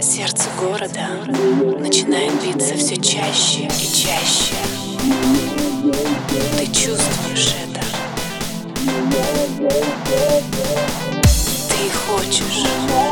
сердце города начинает биться все чаще и чаще. Ты чувствуешь это. Ты хочешь.